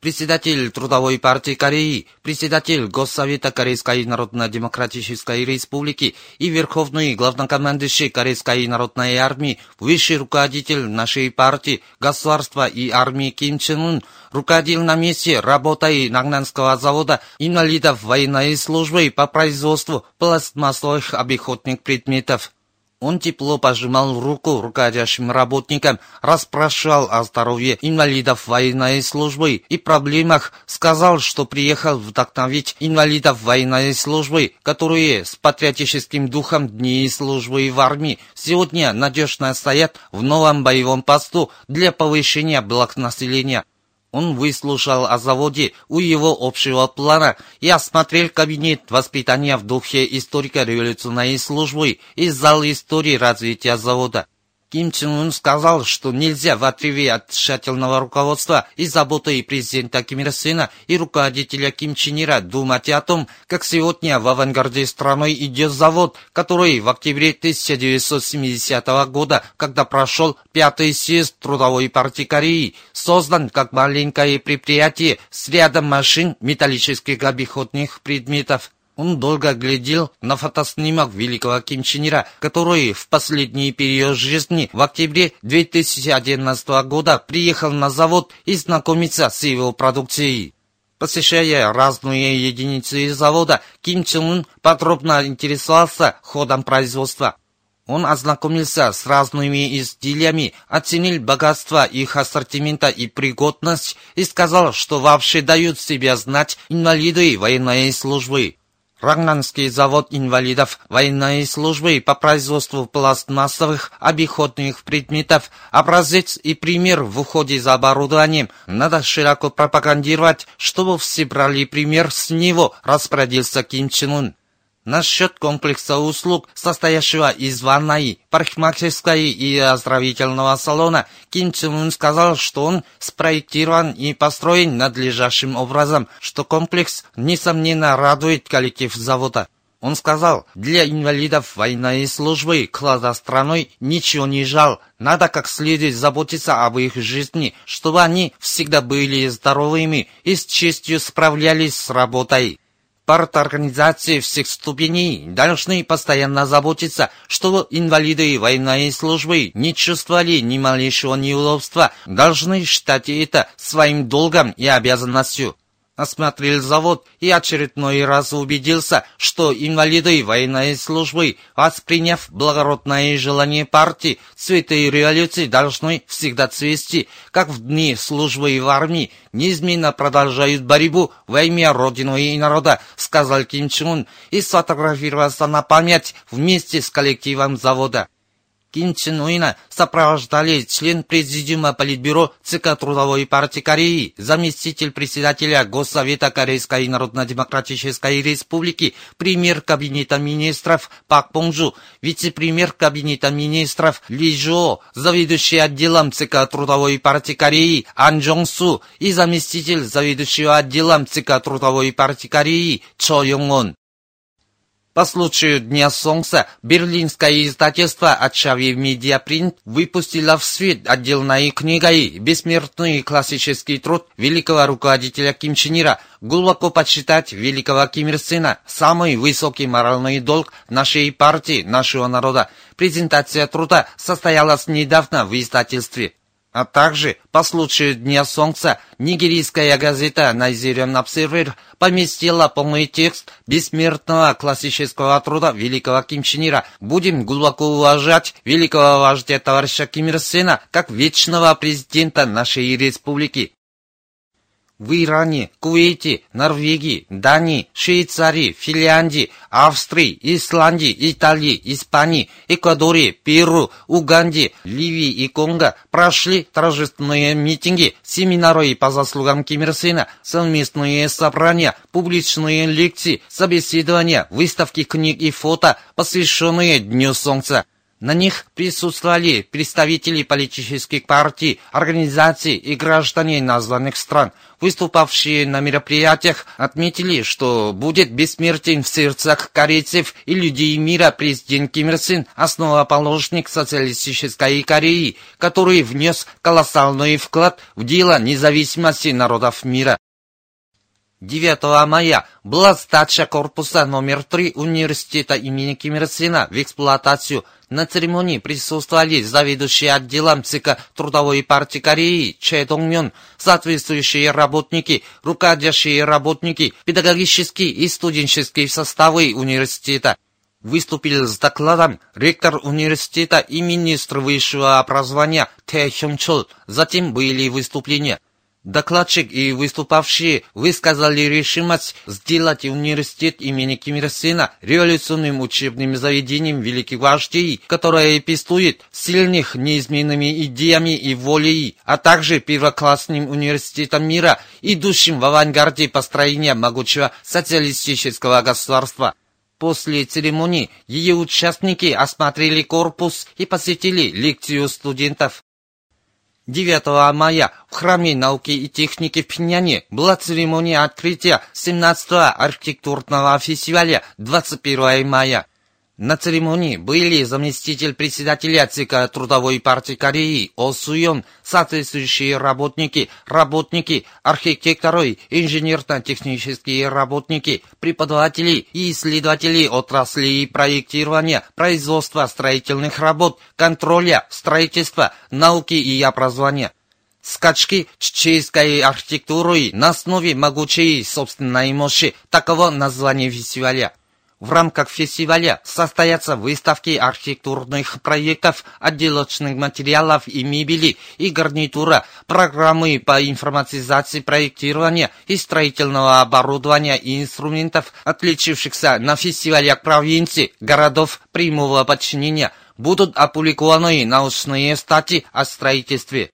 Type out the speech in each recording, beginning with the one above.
Председатель Трудовой партии Кореи, председатель Госсовета Корейской Народно-Демократической Республики и верховный главнокомандующий Корейской Народной Армии, высший руководитель нашей партии, государства и армии Ким Чен Ун, руководил на месте работой Нагнанского завода инвалидов военной службы по производству пластмассовых обиходных предметов. Он тепло пожимал руку руководящим работникам, расспрашивал о здоровье инвалидов военной службы и проблемах, сказал, что приехал вдохновить инвалидов военной службы, которые с патриотическим духом дней службы в армии сегодня надежно стоят в новом боевом посту для повышения благ населения. Он выслушал о заводе у его общего плана и осмотрел кабинет воспитания в духе историко-революционной службы и зал истории развития завода. Ким Чен Ун сказал, что нельзя в отрыве от тщательного руководства и заботы президента Ким Ир Сена и руководителя Ким Чен Ира думать о том, как сегодня в авангарде страной идет завод, который в октябре 1970 года, когда прошел пятый съезд Трудовой партии Кореи, создан как маленькое предприятие с рядом машин металлических обиходных предметов. Он долго глядел на фотоснимок великого Ким Чен Ира, который в последний период жизни в октябре 2011 года приехал на завод и знакомиться с его продукцией. Посещая разные единицы завода, Ким Чен Ун подробно интересовался ходом производства. Он ознакомился с разными изделиями, оценил богатство их ассортимента и пригодность и сказал, что вообще дают себя знать инвалиды военной службы. Рагнанский завод инвалидов военной службы по производству пластмассовых обиходных предметов, образец и пример в уходе за оборудованием, надо широко пропагандировать, чтобы все брали пример с него, распорядился Ким Чен Ун. Насчет комплекса услуг, состоящего из ванной, парикмахерской и оздоровительного салона, Ким Чен Ун сказал, что он спроектирован и построен надлежащим образом, что комплекс, несомненно, радует коллектив завода. Он сказал, для инвалидов военной службы клада страной ничего не жал. Надо как следует заботиться об их жизни, чтобы они всегда были здоровыми и с честью справлялись с работой парторганизации всех ступеней. Должны постоянно заботиться, чтобы инвалиды военной службы не чувствовали ни малейшего неудобства, должны считать это своим долгом и обязанностью осмотрел завод и очередной раз убедился, что инвалиды военной службы, восприняв благородное желание партии, цветы революции должны всегда цвести, как в дни службы в армии, неизменно продолжают борьбу во имя Родины и народа, сказал Ким Чун Ун и сфотографировался на память вместе с коллективом завода. Ким Чен Уина сопровождали член Президиума Политбюро ЦК Трудовой партии Кореи, заместитель председателя Госсовета Корейской Народно-Демократической Республики, премьер Кабинета министров Пак Понжу, вице-премьер Кабинета министров Ли Жо, заведующий отделом ЦК Трудовой партии Кореи Ан Джонг Су и заместитель заведующего отделом ЦК Трудовой партии Кореи Чо Йонг по случаю Дня Солнца берлинское издательство «Отчави Медиапринт» выпустило в свет отдельной книгой бессмертный классический труд великого руководителя Ким Чен Ира глубоко почитать великого Ким Ир Сына, самый высокий моральный долг нашей партии, нашего народа. Презентация труда состоялась недавно в издательстве а также по случаю Дня Солнца нигерийская газета Nigerian Observer поместила полный текст бессмертного классического труда великого Ким Чен Ира. Будем глубоко уважать великого вождя товарища Ким Ир Сена как вечного президента нашей республики. В Иране, Кувейте, Норвегии, Дании, Швейцарии, Финляндии, Австрии, Исландии, Италии, Испании, Эквадоре, Перу, Уганде, Ливии и Конго прошли торжественные митинги, семинары по заслугам Ким Ир Сена, совместные собрания, публичные лекции, собеседования, выставки книг и фото, посвященные Дню Солнца. На них присутствовали представители политических партий, организаций и граждане названных стран. Выступавшие на мероприятиях отметили, что будет бессмертен в сердцах корейцев и людей мира президент Ким Ир Сен, основоположник социалистической Кореи, который внес колоссальный вклад в дело независимости народов мира. 9 мая была сдача корпуса номер 3 университета имени Ким Ир Сена в эксплуатацию. На церемонии присутствовали заведующий отделом ЦК Трудовой партии Кореи Чэ Дongмён, соответствующие работники, руководящие работники, педагогические и студенческие составы университета. Выступил с докладом ректор университета и министр высшего образования Тэ Хён Чол. Затем были выступления. Докладчик и выступавшие высказали решимость сделать университет имени Ким Ир Сена революционным учебным заведением великих вождей, которое пестует сильных неизменными идеями и волей, а также первоклассным университетом мира, идущим в авангарде построения могучего социалистического государства. После церемонии ее участники осмотрели корпус и посетили лекцию студентов. 9 мая в Храме науки и техники в Пиняне была церемония открытия 17-го архитектурного фестиваля 21 мая. На церемонии были заместитель председателя ЦК Трудовой партии Кореи О Суйон, соответствующие работники, работники, архитекторы, инженерно-технические работники, преподаватели и исследователи отрасли проектирования, производства строительных работ, контроля, строительства, науки и образования скачки чеченской архитектуры на основе могучей собственной мощи. Таково название фестиваля. В рамках фестиваля состоятся выставки архитектурных проектов, отделочных материалов и мебели и гарнитура, программы по информатизации проектирования и строительного оборудования и инструментов, отличившихся на фестивалях провинций, городов прямого подчинения, будут опубликованы научные статьи о строительстве.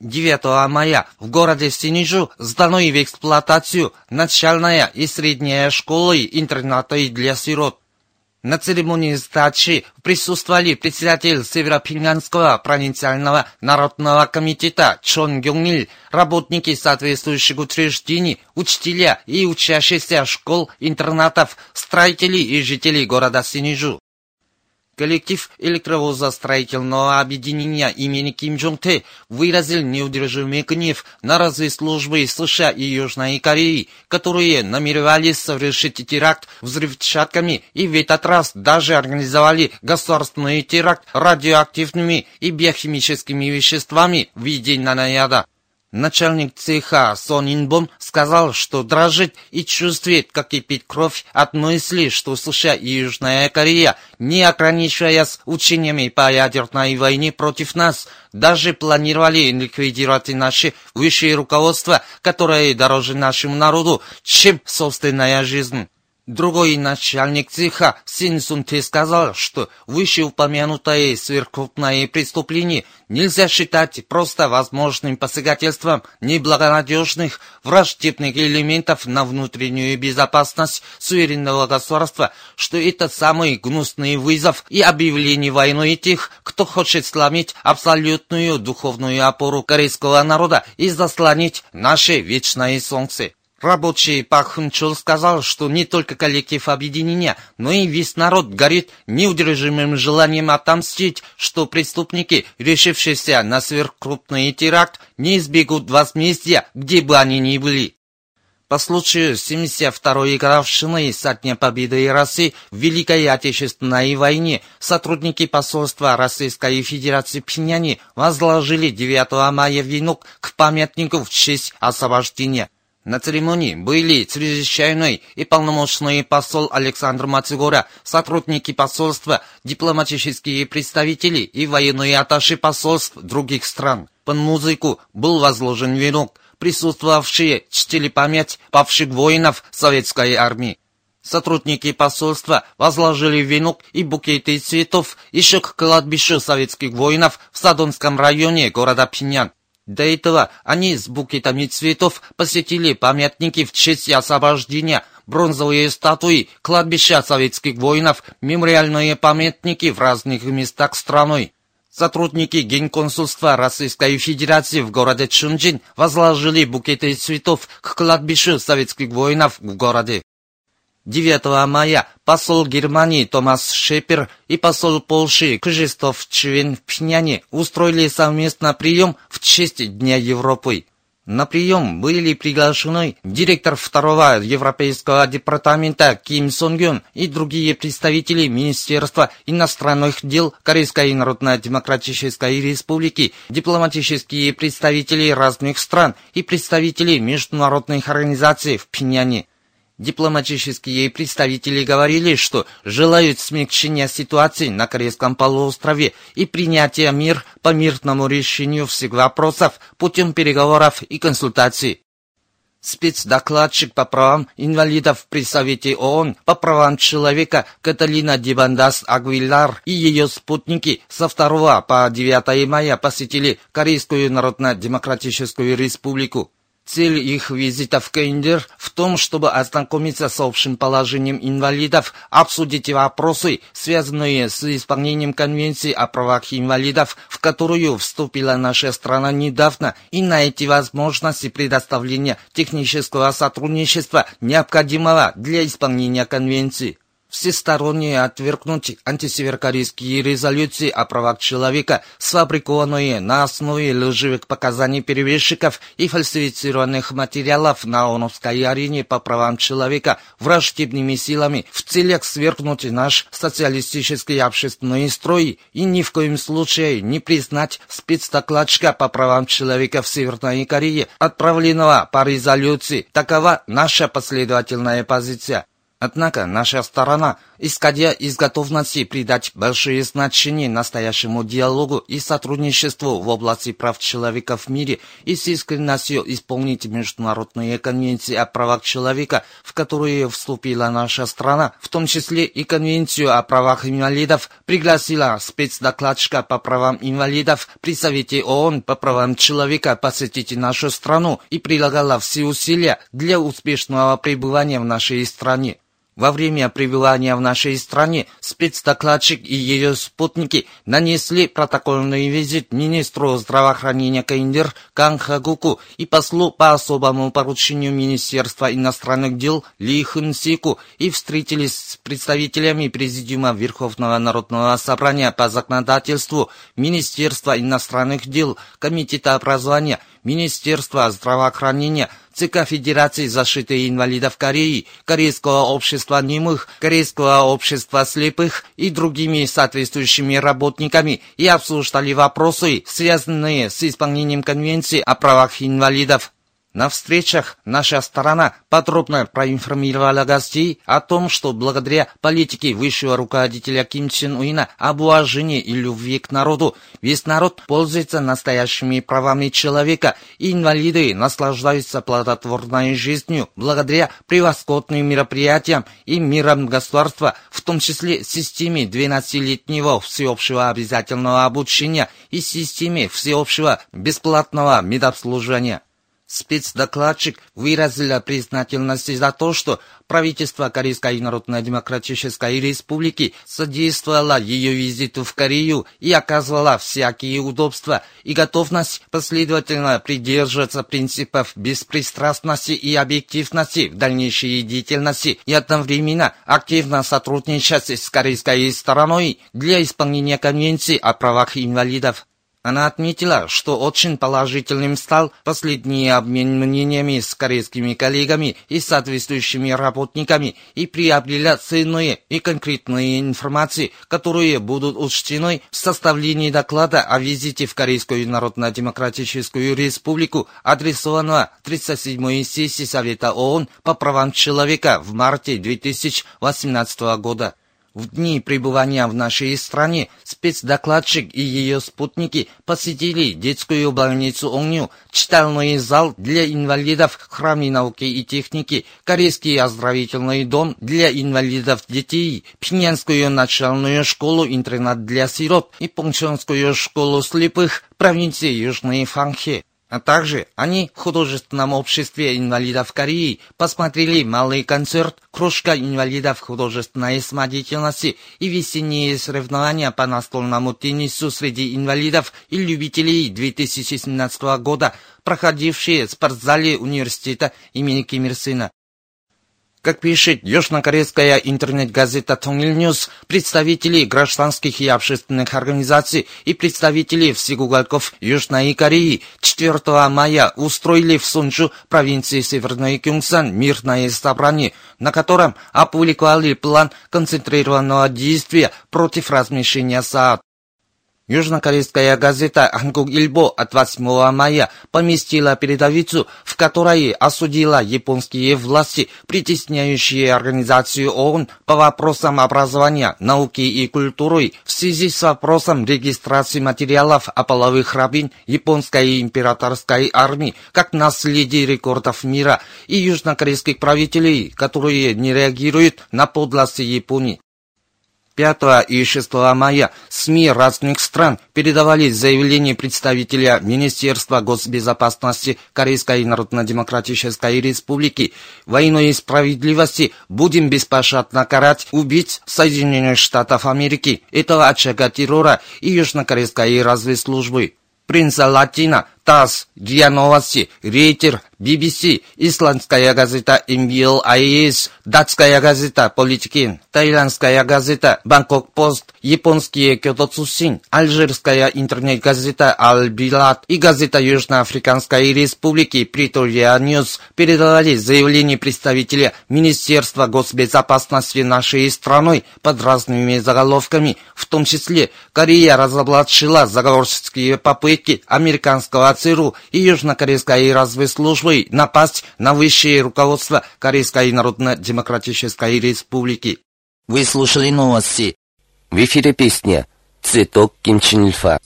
9 мая в городе Синижу сдано в эксплуатацию начальная и средняя школы интерната для сирот. На церемонии сдачи присутствовали председатель Северопинганского провинциального народного комитета Чон Гёнгнил, работники соответствующих учреждений, учителя и учащиеся школ, интернатов, строители и жители города Синижу. Коллектив электровозостроительного объединения имени Ким Джонг Тэ выразил неудержимый гнев на разведслужбы США и Южной Кореи, которые намеревались совершить теракт взрывчатками и в этот раз даже организовали государственный теракт радиоактивными и биохимическими веществами в виде нанояда. Начальник цеха Сон Инбом сказал, что дрожит и чувствует, как кипит кровь от мысли, что США и Южная Корея, не ограничиваясь учениями по ядерной войне против нас, даже планировали ликвидировать наше высшее руководство, которое дороже нашему народу, чем собственная жизнь. Другой начальник цеха Тэ сказал, что вышеупомянутое сверхкрупное преступление нельзя считать просто возможным посягательством неблагонадежных, враждебных элементов на внутреннюю безопасность суверенного государства, что это самый гнусный вызов и объявление войны тех, кто хочет сломить абсолютную духовную опору корейского народа и заслонить наше вечное солнце. Рабочий Пак Хунчул сказал, что не только коллектив объединения, но и весь народ горит неудержимым желанием отомстить, что преступники, решившиеся на сверхкрупный теракт, не избегут возмездия, где бы они ни были. По случаю 72-й годовщины со дня победы России в Великой Отечественной войне сотрудники посольства Российской Федерации Пхеньяне возложили 9 мая венок к памятнику в честь освобождения на церемонии были чрезвычайный и полномочный посол Александр Мацигора, сотрудники посольства, дипломатические представители и военные аташи посольств других стран. Под музыку был возложен венок. присутствовавшие чтили память павших воинов советской армии. Сотрудники посольства возложили венок и букеты цветов еще к кладбищу советских воинов в Садонском районе города Пинян. До этого они с букетами цветов посетили памятники в честь освобождения, бронзовые статуи, кладбища советских воинов, мемориальные памятники в разных местах страны. Сотрудники Генконсульства Российской Федерации в городе Чунджин возложили букеты цветов к кладбищу советских воинов в городе. 9 мая посол Германии Томас Шепер и посол Польши Кжистов Чвен в Пхняне устроили совместно прием в честь Дня Европы. На прием были приглашены директор второго Европейского департамента Ким Сонгюн и другие представители Министерства иностранных дел Корейской Народно-Демократической Республики, дипломатические представители разных стран и представители международных организаций в Пиняне. Дипломатические представители говорили, что желают смягчения ситуации на Корейском полуострове и принятия мир по мирному решению всех вопросов путем переговоров и консультаций. Спецдокладчик по правам инвалидов при Совете ООН по правам человека Каталина Дибандас Агвилар и ее спутники со 2 по 9 мая посетили Корейскую Народно-Демократическую Республику. Цель их визита в Кендер в том, чтобы ознакомиться с общим положением инвалидов, обсудить вопросы, связанные с исполнением Конвенции о правах инвалидов, в которую вступила наша страна недавно, и найти возможности предоставления технического сотрудничества, необходимого для исполнения Конвенции всесторонне отвергнуть антисеверокорейские резолюции о правах человека, сфабрикованные на основе лживых показаний перевесчиков и фальсифицированных материалов на ООНовской арене по правам человека враждебными силами в целях свергнуть наш социалистический общественный строй и ни в коем случае не признать спецдокладчика по правам человека в Северной Корее, отправленного по резолюции. Такова наша последовательная позиция. Однако наша сторона, исходя из готовности придать большое значение настоящему диалогу и сотрудничеству в области прав человека в мире и с искренностью исполнить международные конвенции о правах человека, в которые вступила наша страна, в том числе и конвенцию о правах инвалидов, пригласила спецдокладчика по правам инвалидов при Совете ООН по правам человека посетить нашу страну и прилагала все усилия для успешного пребывания в нашей стране. Во время пребывания в нашей стране спецдокладчик и ее спутники нанесли протокольный визит министру здравоохранения Каиндер Кан Хагуку и послу по особому поручению Министерства иностранных дел Ли Хэн Сику и встретились с представителями Президиума Верховного Народного Собрания по законодательству, Министерства иностранных дел, Комитета образования, Министерства здравоохранения, ЦК Федерации защиты инвалидов Кореи, Корейского общества немых, Корейского общества слепых и другими соответствующими работниками и обсуждали вопросы, связанные с исполнением Конвенции о правах инвалидов. На встречах наша сторона подробно проинформировала гостей о том, что благодаря политике высшего руководителя Ким Чен Уина об уважении и любви к народу, весь народ пользуется настоящими правами человека, и инвалиды наслаждаются плодотворной жизнью благодаря превосходным мероприятиям и мирам государства, в том числе системе 12-летнего всеобщего обязательного обучения и системе всеобщего бесплатного медобслуживания. Спецдокладчик выразил признательность за то, что правительство Корейской Народно-Демократической Республики содействовало ее визиту в Корею и оказывало всякие удобства и готовность последовательно придерживаться принципов беспристрастности и объективности в дальнейшей деятельности и одновременно активно сотрудничать с корейской стороной для исполнения Конвенции о правах инвалидов. Она отметила, что очень положительным стал последний обмен мнениями с корейскими коллегами и соответствующими работниками и приобрела ценные и конкретные информации, которые будут учтены в составлении доклада о визите в Корейскую Народно-Демократическую Республику, адресованного 37-й сессии Совета ООН по правам человека в марте 2018 года. В дни пребывания в нашей стране спецдокладчик и ее спутники посетили детскую больницу Огню, читальный зал для инвалидов, храме науки и техники, корейский оздоровительный дом для инвалидов детей, Пинянскую начальную школу-интернат для сирот и Пунчонскую школу слепых провинции Южной Фанхе. А также они в художественном обществе инвалидов Кореи посмотрели малый концерт «Кружка инвалидов художественной самодеятельности» и весенние соревнования по настольному теннису среди инвалидов и любителей 2017 года, проходившие в спортзале университета имени Ким Ир Сына. Как пишет южнокорейская интернет-газета «Тонгильньюз», представители гражданских и общественных организаций и представители всех уголков Южной Кореи 4 мая устроили в Сунчу, провинции Северной Кюнгсан, мирное собрание, на котором опубликовали план концентрированного действия против размещения СААД. Южнокорейская газета «Хангук Ильбо» от 8 мая поместила передовицу, в которой осудила японские власти, притесняющие организацию ООН по вопросам образования, науки и культуры в связи с вопросом регистрации материалов о половых рабынь японской императорской армии как наследие рекордов мира и южнокорейских правителей, которые не реагируют на подлости Японии. 5 и 6 мая СМИ разных стран передавали заявление представителя Министерства госбезопасности Корейской Народно-Демократической Республики «Войной справедливости будем беспощадно карать убить Соединенных Штатов Америки, этого очага террора и южнокорейской разведслужбы». Пренса Латина, ТАСС, РИА Новости, Рейтер, BBC, исландская газета MBL.is, датская газета Политикин, тайландская газета Бангкок Пост, японские Кёдо Цусин, алжирская интернет-газета Аль-Билад и газета Южноафриканской Республики Претория Ньюс передали заявление представителя Министерства госбезопасности нашей страной под разными заголовками, в том числе Корея разоблачила заговорческие попытки американского ЦРУ и южнокорейской разведслужбы напасть на высшее руководство Корейской Народно-Демократической Республики. Вы слушали новости. В эфире песня «Цветок Кимчинильфа».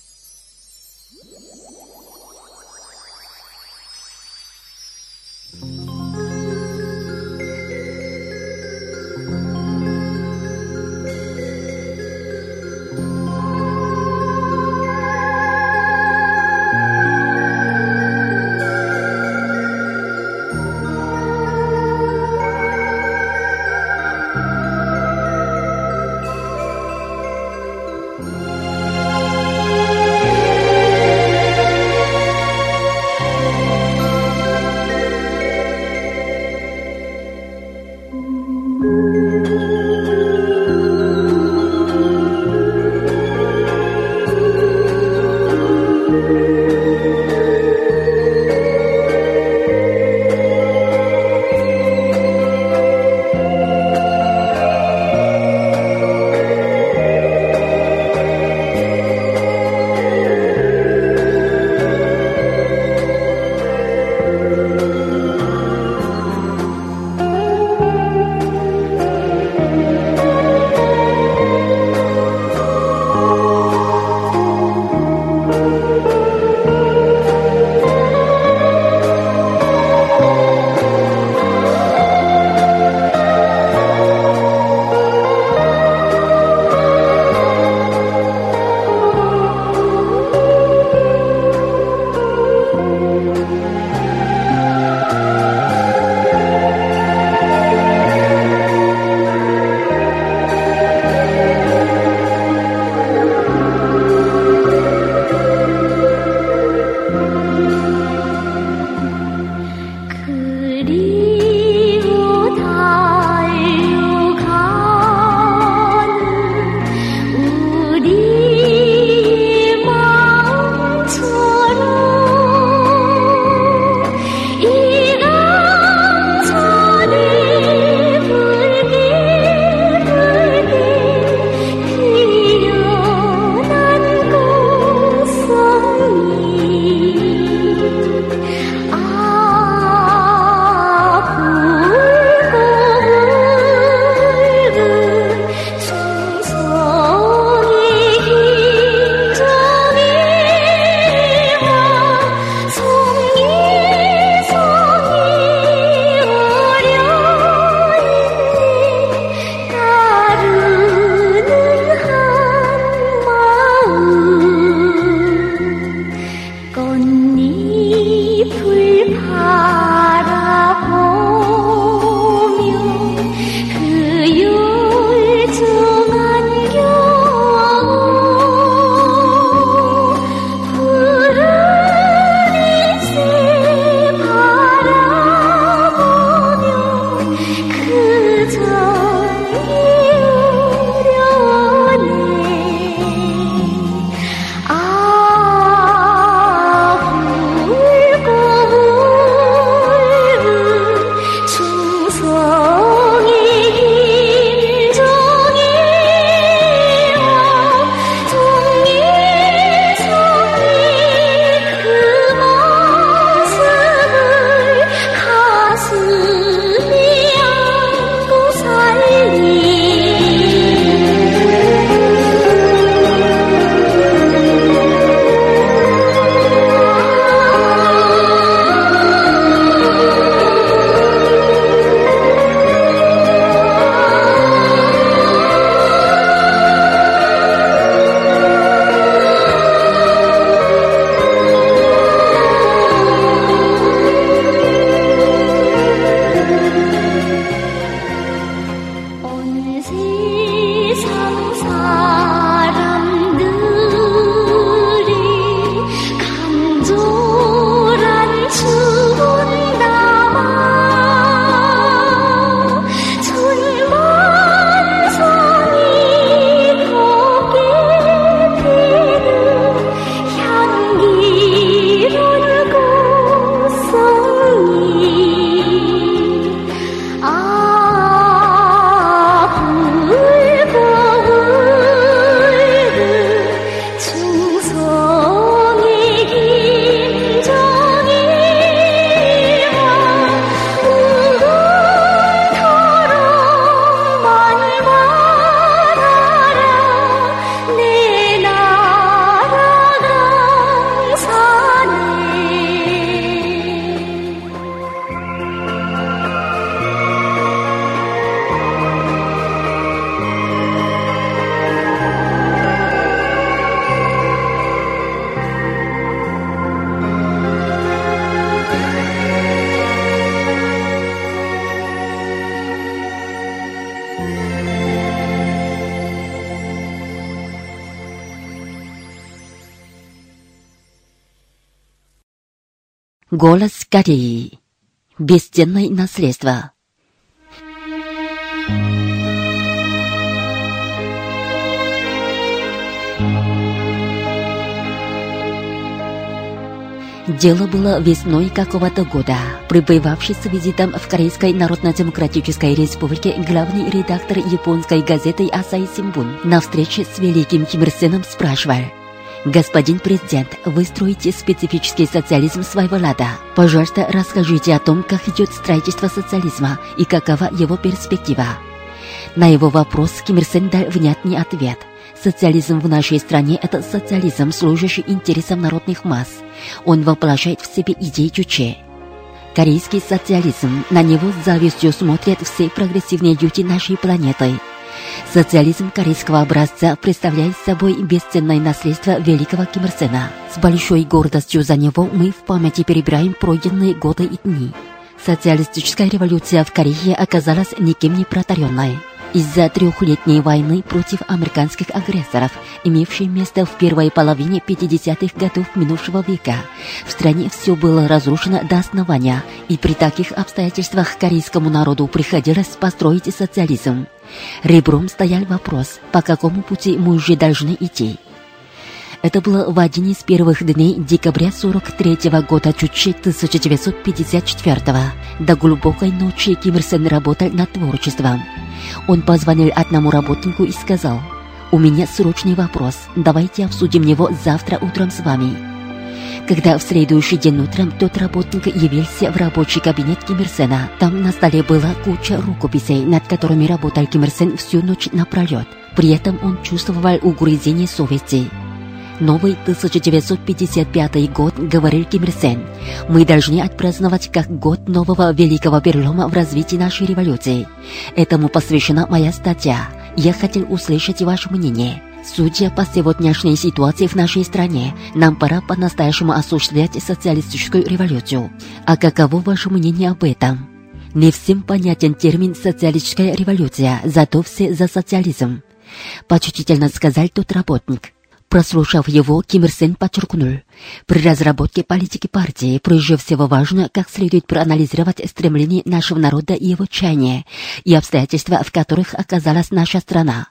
Голос Кореи. Бесценное наследство. Дело было весной какого-то года. Прибывавший с визитом в Корейской Народно-Демократической Республике главный редактор японской газеты «Асай Симбун» на встрече с великим Ким Ир Сеном спрашивал, Господин президент, вы строите специфический социализм своего рода. Пожалуйста, расскажите о том, как идет строительство социализма и какова его перспектива. На его вопрос Ким Ир Сен дал внятный ответ – Социализм в нашей стране – это социализм, служащий интересам народных масс. Он воплощает в себе идеи Чуче. Корейский социализм, на него с завистью смотрят все прогрессивные люди нашей планеты. Социализм корейского образца представляет собой бесценное наследство великого Ким Ир Сена. С большой гордостью за него мы в памяти перебираем пройденные годы и дни. Социалистическая революция в Корее оказалась никем не протаренной из-за трехлетней войны против американских агрессоров, имевшей место в первой половине 50-х годов минувшего века. В стране все было разрушено до основания, и при таких обстоятельствах корейскому народу приходилось построить социализм. Ребром стоял вопрос, по какому пути уже должны идти. Это было в один из первых дней декабря 43 -го года Чучи 1954 -го. До глубокой ночи Ким Ир Сен работал над творчеством. Он позвонил одному работнику и сказал, «У меня срочный вопрос, давайте обсудим его завтра утром с вами». Когда в следующий день утром тот работник явился в рабочий кабинет Ким Ир Сена, там на столе была куча рукописей, над которыми работал Ким Ир Сен всю ночь напролет. При этом он чувствовал угрызение совести. Новый 1955 год, говорил Ким Ир Сен. Мы должны отпраздновать как год нового великого перелома в развитии нашей революции. Этому посвящена моя статья. Я хотел услышать ваше мнение. Судя по сегодняшней ситуации в нашей стране, нам пора по-настоящему осуществлять социалистическую революцию. А каково ваше мнение об этом? Не всем понятен термин «социалистическая революция», зато все за социализм. Почтительно сказал тот работник. Прослушав его, Ким Ир Сен подчеркнул, при разработке политики партии прежде всего важно как следует проанализировать стремления нашего народа и его чаяния, и обстоятельства, в которых оказалась наша страна.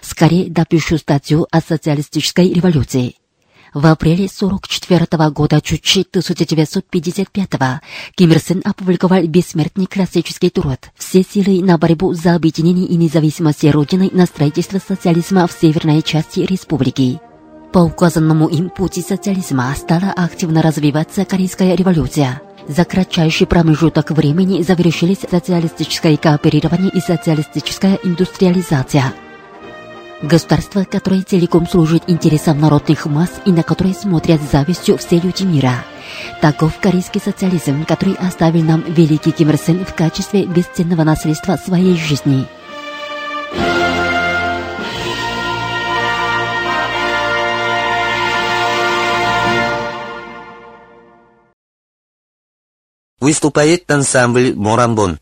Скорее допишу статью о социалистической революции. В апреле 44 -го года, чуть 1955 Ким Ир Сен опубликовал бессмертный классический труд «Все силы на борьбу за объединение и независимость Родины на строительство социализма в северной части республики». По указанному им пути социализма стала активно развиваться Корейская революция. За кратчайший промежуток времени завершились социалистическое кооперирование и социалистическая индустриализация. Государство, которое целиком служит интересам народных масс и на которое смотрят с завистью все люди мира. Таков корейский социализм, который оставил нам великий Ким Ир Сен в качестве бесценного наследства своей жизни. Выступает ансамбль «Морамбон».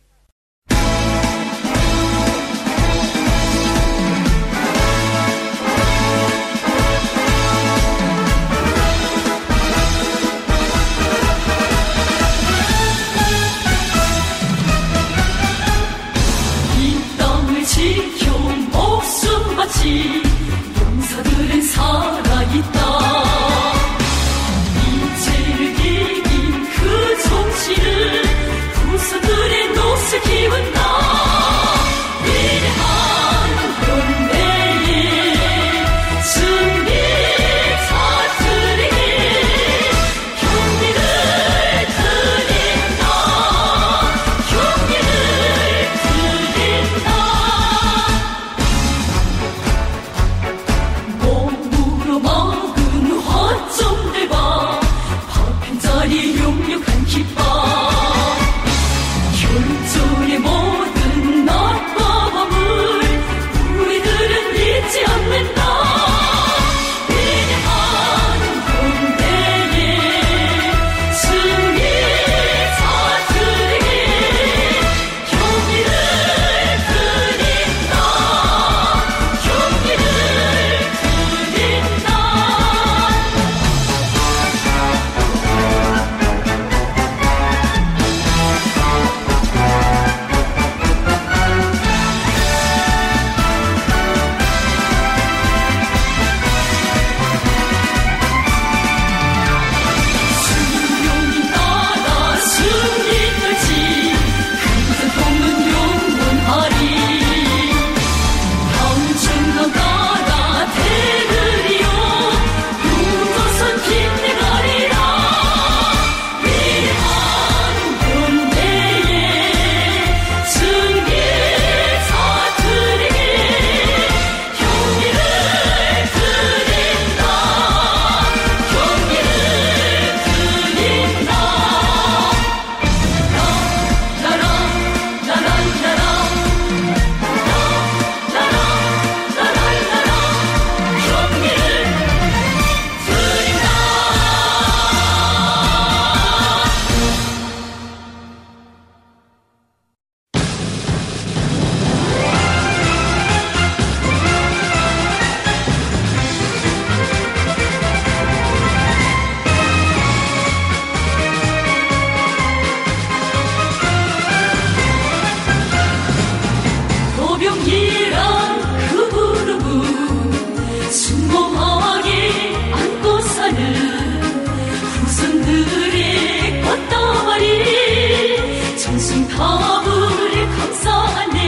더불을 감싸네.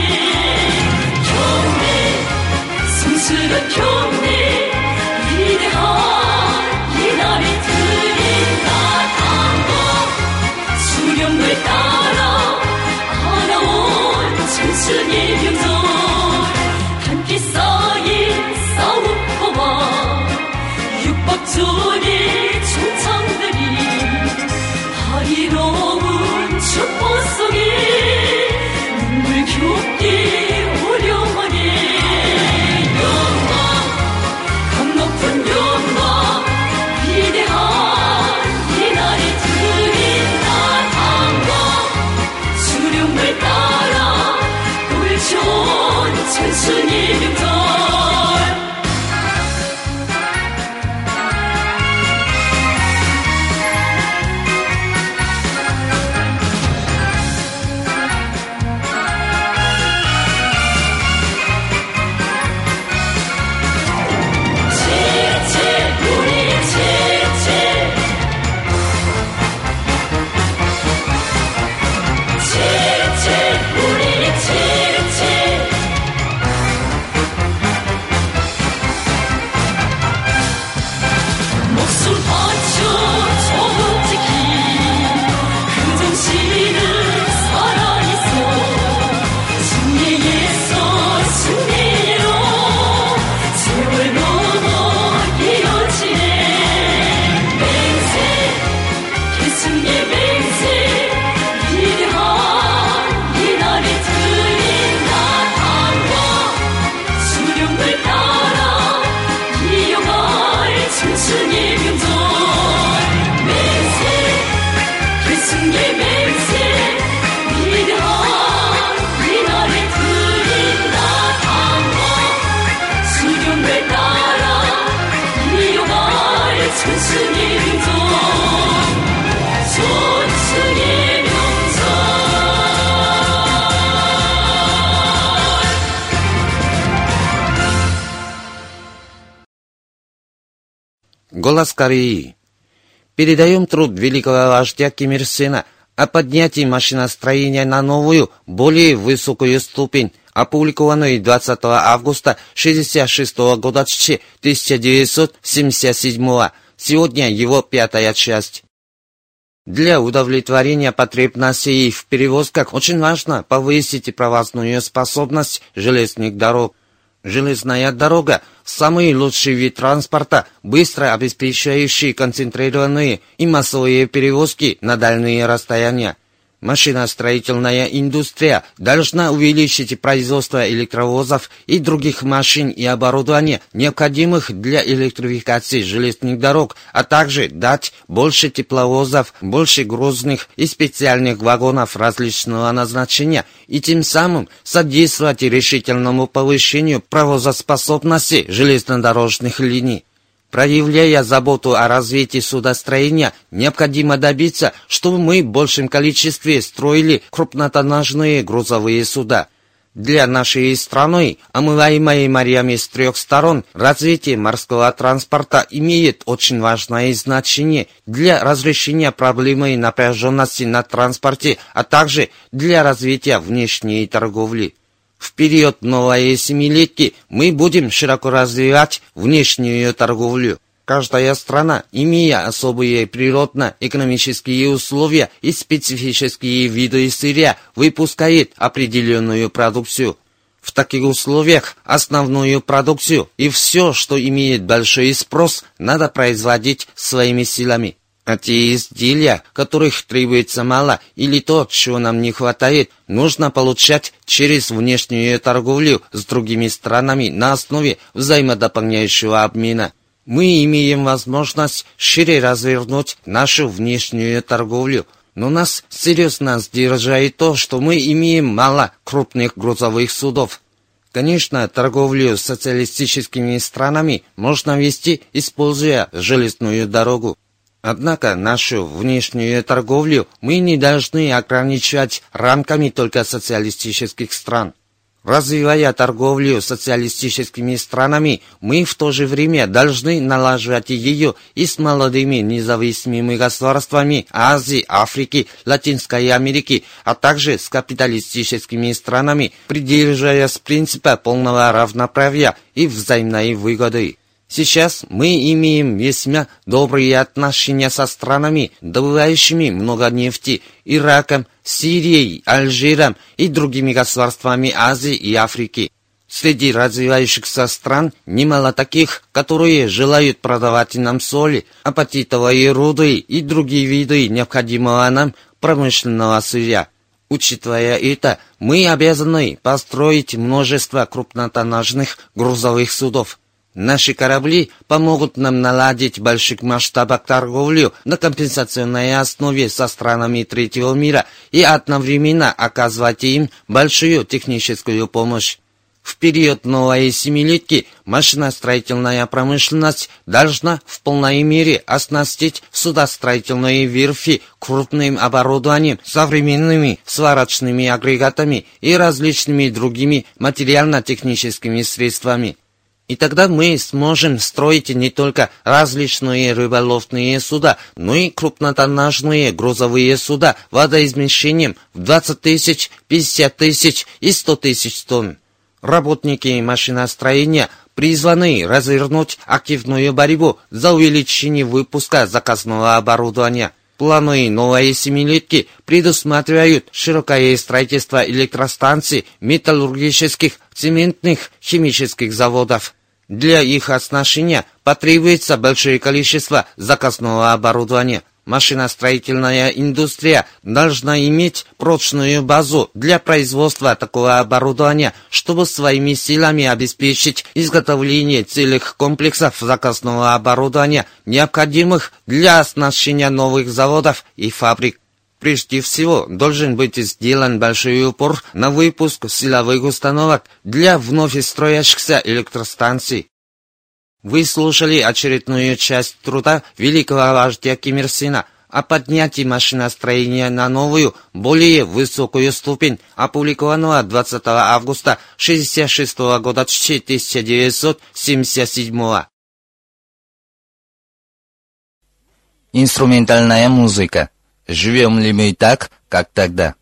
경례 순수한 경례 위대한 이 날이 드린다. 당과 수령을 따라 하나온 순수의 병정 함께 쌓인 싸움터와 육박조 Голос Кореи. Передаем труд великого вождя Ким Ир Сена о поднятии машиностроения на новую, более высокую ступень, опубликованную 20 августа 1966 года 1977 Сегодня его пятая часть. Для удовлетворения потребностей в перевозках очень важно повысить провозную способность железных дорог. Железная дорога – самый лучший вид транспорта, быстро обеспечивающий концентрированные и массовые перевозки на дальние расстояния. Машиностроительная индустрия должна увеличить производство электровозов и других машин и оборудования, необходимых для электрификации железных дорог, а также дать больше тепловозов, больше грузных и специальных вагонов различного назначения и тем самым содействовать решительному повышению провозоспособности железнодорожных линий. Проявляя заботу о развитии судостроения, необходимо добиться, чтобы мы в большем количестве строили крупнотоннажные грузовые суда. Для нашей страны, омываемой морями с трех сторон, развитие морского транспорта имеет очень важное значение для разрешения проблемы напряженности на транспорте, а также для развития внешней торговли. В период новой семилетки мы будем широко развивать внешнюю торговлю. Каждая страна, имея особые природно-экономические условия и специфические виды сырья, выпускает определенную продукцию. В таких условиях основную продукцию и все, что имеет большой спрос, надо производить своими силами. А те изделия, которых требуется мало, или то, чего нам не хватает, нужно получать через внешнюю торговлю с другими странами на основе взаимодополняющего обмена. Мы имеем возможность шире развернуть нашу внешнюю торговлю, но нас серьезно сдерживает то, что мы имеем мало крупных грузовых судов. Конечно, торговлю с социалистическими странами можно вести, используя железную дорогу. Однако нашу внешнюю торговлю мы не должны ограничивать рамками только социалистических стран. Развивая торговлю социалистическими странами, мы в то же время должны налаживать ее и с молодыми независимыми государствами Азии, Африки, Латинской Америки, а также с капиталистическими странами, придерживаясь принципа полного равноправия и взаимной выгоды. Сейчас мы имеем весьма добрые отношения со странами, добывающими много нефти, Ираком, Сирией, Алжиром и другими государствами Азии и Африки. Среди развивающихся стран немало таких, которые желают продавать нам соли, апатитовые руды и другие виды необходимого нам промышленного сырья. Учитывая это, мы обязаны построить множество крупнотоннажных грузовых судов. Наши корабли помогут нам наладить больших масштабах торговлю на компенсационной основе со странами третьего мира и одновременно оказывать им большую техническую помощь. В период новой семилетки машиностроительная промышленность должна в полной мере оснастить судостроительные верфи крупным оборудованием, современными сварочными агрегатами и различными другими материально-техническими средствами. И тогда мы сможем строить не только различные рыболовные суда, но и крупнотоннажные грузовые суда водоизмещением в 20 тысяч, 50 тысяч и 100 тысяч тонн. Работники машиностроения призваны развернуть активную борьбу за увеличение выпуска заказного оборудования. Планы новой семилетки предусматривают широкое строительство электростанций, металлургических, цементных, химических заводов. Для их оснащения потребуется большое количество заказного оборудования. Машиностроительная индустрия должна иметь прочную базу для производства такого оборудования, чтобы своими силами обеспечить изготовление целых комплексов заказного оборудования, необходимых для оснащения новых заводов и фабрик. Прежде всего, должен быть сделан большой упор на выпуск силовых установок для вновь строящихся электростанций. Вы слушали очередную часть труда великого вождя Ким Ир Сена о поднятии машиностроения на новую, более высокую ступень, опубликованного 20 августа 1966 года 1977 Инструментальная музыка. Живем ли мы так, как тогда?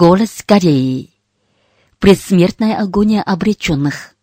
Голос Кореи. Предсмертная агония обреченных.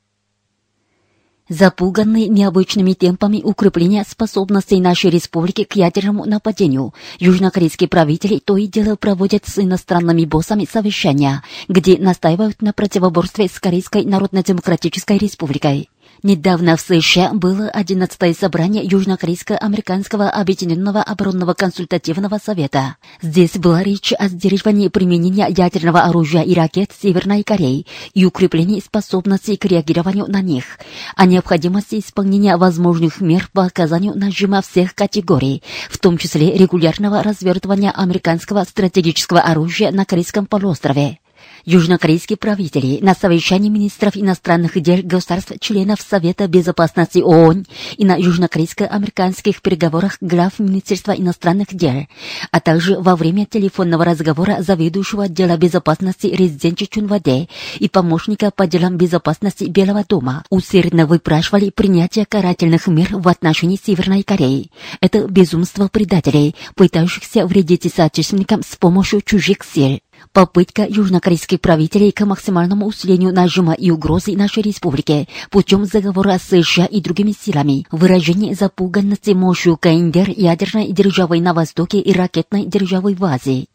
Запуганные необычными темпами укрепления способностей нашей республики к ядерному нападению, южнокорейские правители то и дело проводят с иностранными боссами совещания, где настаивают на противоборстве с Корейской Народно-Демократической Республикой. Недавно в США было 11-е собрание Южнокорейско-Американского Объединенного оборонного консультативного совета. Здесь была речь о сдерживании применения ядерного оружия и ракет Северной Кореи и укреплении способностей к реагированию на них, о необходимости исполнения возможных мер по оказанию нажима всех категорий, в том числе регулярного развертывания американского стратегического оружия на Корейском полуострове. Южнокорейские правители на совещании министров иностранных дел государств-членов Совета Безопасности ООН и на южнокорейско-американских переговорах глав Министерства иностранных дел, а также во время телефонного разговора заведующего отдела безопасности резиденции Чунваде и помощника по делам безопасности Белого дома усердно выпрашивали принятие карательных мер в отношении Северной Кореи. Это безумство предателей, пытающихся вредить соотечественникам с помощью чужих сил. Попытка южнокорейских правителей к максимальному усилению нажима и угрозы нашей республике путем заговора с США и другими силами, выражение запуганности мощью КНДР ядерной державой на Востоке и ракетной державой в Азии.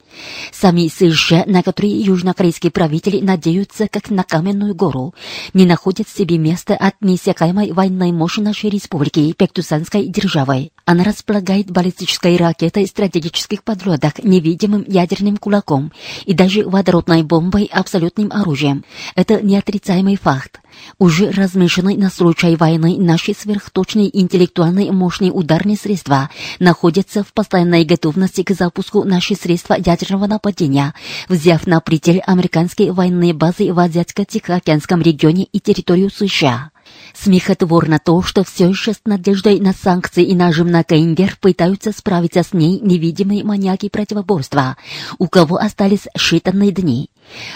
Сами США, на которые южнокорейские правители надеются как на каменную гору, не находят себе места от неиссякаемой военной мощи нашей республики Пектусанской державой. Она располагает баллистической ракетой стратегических подлодок, невидимым ядерным кулаком и даже водородной бомбой абсолютным оружием. Это неотрицаемый факт. Уже размещены на случай войны наши сверхточные интеллектуальные мощные ударные средства находятся в постоянной готовности к запуску наши средства ядерного нападения, взяв на прицел американские военные базы в Азиатско-Тихоокеанском регионе и территорию США. Смехотворно то, что все еще с надеждой на санкции и нажим на КНДР пытаются справиться с ней невидимые маньяки противоборства, у кого остались считанные дни.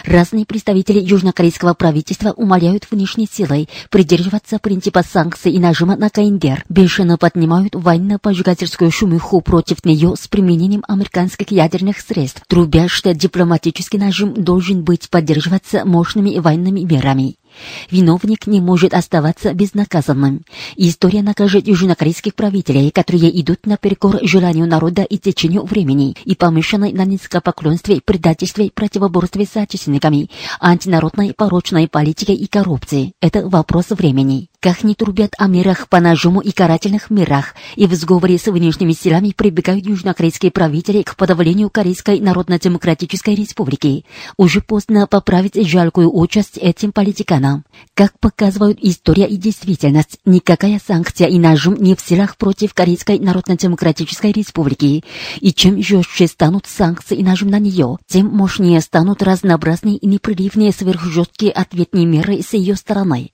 Разные представители южнокорейского правительства умоляют внешней силой придерживаться принципа санкций и нажима на КНДР, бешено поднимают военно-поджигательскую шумиху против нее с применением американских ядерных средств, трубя, что дипломатический нажим должен быть поддерживаться мощными военными мерами. Виновник не может оставаться безнаказанным. История накажет южнокорейских правителей, которые идут наперекор желанию народа и течению времени и помешаны на низкопоклонстве, предательстве, противоборстве с соотечественниками, антинародной порочной политике и коррупции. Это вопрос времени. Как не трубят о мерах по нажиму и карательных мерах, и в сговоре с внешними силами прибегают южнокорейские правители к подавлению Корейской Народно-Демократической Республики. Уже поздно поправить жалкую участь этим политиканам. Как показывают история и действительность, никакая санкция и нажим не в силах против Корейской Народно-Демократической Республики. И чем жестче станут санкции и нажим на нее, тем мощнее станут разнообразные и непрерывные сверхжесткие ответные меры с ее стороны.